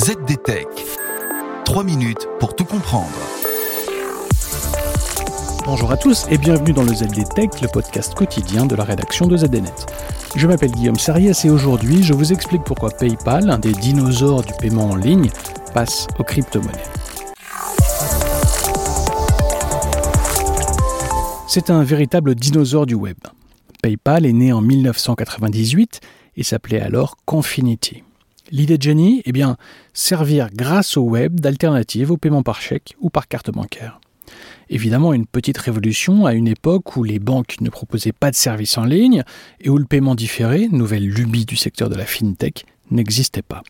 ZDTech. 3 minutes pour tout comprendre. Bonjour à tous et bienvenue dans le ZDTech, le podcast quotidien de la rédaction de ZDNet. Je m'appelle Guillaume Sariès et aujourd'hui je vous explique pourquoi PayPal, un des dinosaures du paiement en ligne, passe aux crypto-monnaies. C'est un véritable dinosaure du web. PayPal est né en 1998 et s'appelait alors Confinity. L'idée de Jenny, eh bien, servir grâce au web d'alternative au paiement par chèque ou par carte bancaire. Évidemment, une petite révolution à une époque où les banques ne proposaient pas de services en ligne et où le paiement différé, nouvelle lubie du secteur de la fintech, n'existait pas.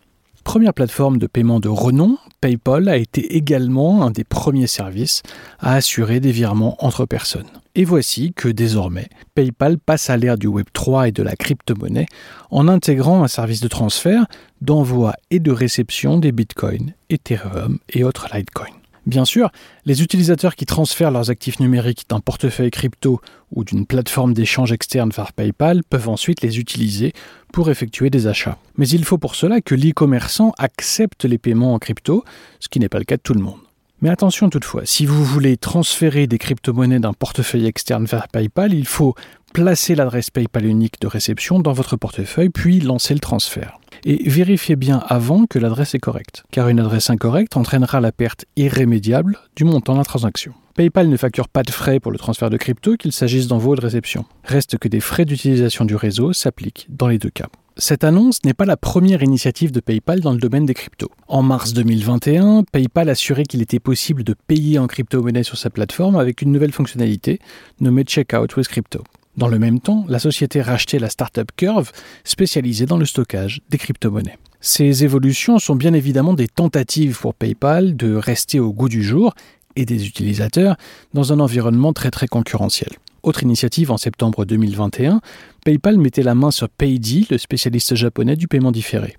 Première plateforme de paiement de renom, PayPal a été également un des premiers services à assurer des virements entre personnes. Et voici que désormais, PayPal passe à l'ère du Web 3 et de la crypto-monnaie en intégrant un service de transfert, d'envoi et de réception des bitcoins, Ethereum et autres Litecoin. Bien sûr, les utilisateurs qui transfèrent leurs actifs numériques d'un portefeuille crypto ou d'une plateforme d'échange externe vers PayPal peuvent ensuite les utiliser pour effectuer des achats. Mais il faut pour cela que l'e-commerçant accepte les paiements en crypto, ce qui n'est pas le cas de tout le monde. Mais attention toutefois, si vous voulez transférer des crypto-monnaies d'un portefeuille externe vers PayPal, il faut placer l'adresse PayPal unique de réception dans votre portefeuille, puis lancer le transfert. Et vérifiez bien avant que l'adresse est correcte, car une adresse incorrecte entraînera la perte irrémédiable du montant de la transaction. PayPal ne facture pas de frais pour le transfert de crypto, qu'il s'agisse d'envoi ou de réception. Reste que des frais d'utilisation du réseau s'appliquent dans les deux cas. Cette annonce n'est pas la première initiative de PayPal dans le domaine des cryptos. En mars 2021, PayPal assurait qu'il était possible de payer en crypto-monnaie sur sa plateforme avec une nouvelle fonctionnalité nommée Checkout with Crypto. Dans le même temps, la société rachetait la startup Curve, spécialisée dans le stockage des crypto-monnaies. Ces évolutions sont bien évidemment des tentatives pour PayPal de rester au goût du jour et des utilisateurs dans un environnement très très concurrentiel. Autre initiative en septembre 2021, PayPal mettait la main sur Paydi, le spécialiste japonais du paiement différé.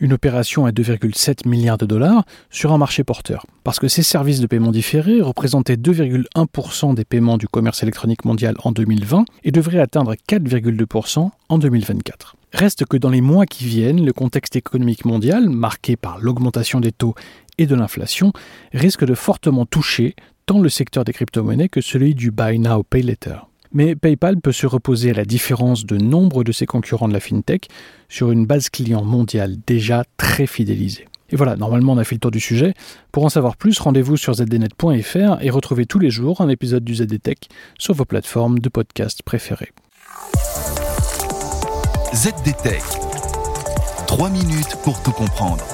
Une opération à 2,7 milliards de dollars sur un marché porteur. Parce que ces services de paiement différé représentaient 2,1% des paiements du commerce électronique mondial en 2020 et devraient atteindre 4,2% en 2024. Reste que dans les mois qui viennent, le contexte économique mondial, marqué par l'augmentation des taux et de l'inflation, risque de fortement toucher tant le secteur des crypto-monnaies que celui du Buy Now Pay Later. Mais PayPal peut se reposer à la différence de nombre de ses concurrents de la fintech sur une base client mondiale déjà très fidélisée. Et voilà, normalement on a fait le tour du sujet. Pour en savoir plus, rendez-vous sur zdnet.fr et retrouvez tous les jours un épisode du ZDTech sur vos plateformes de podcast préférées. ZDTech. 3 minutes pour tout comprendre.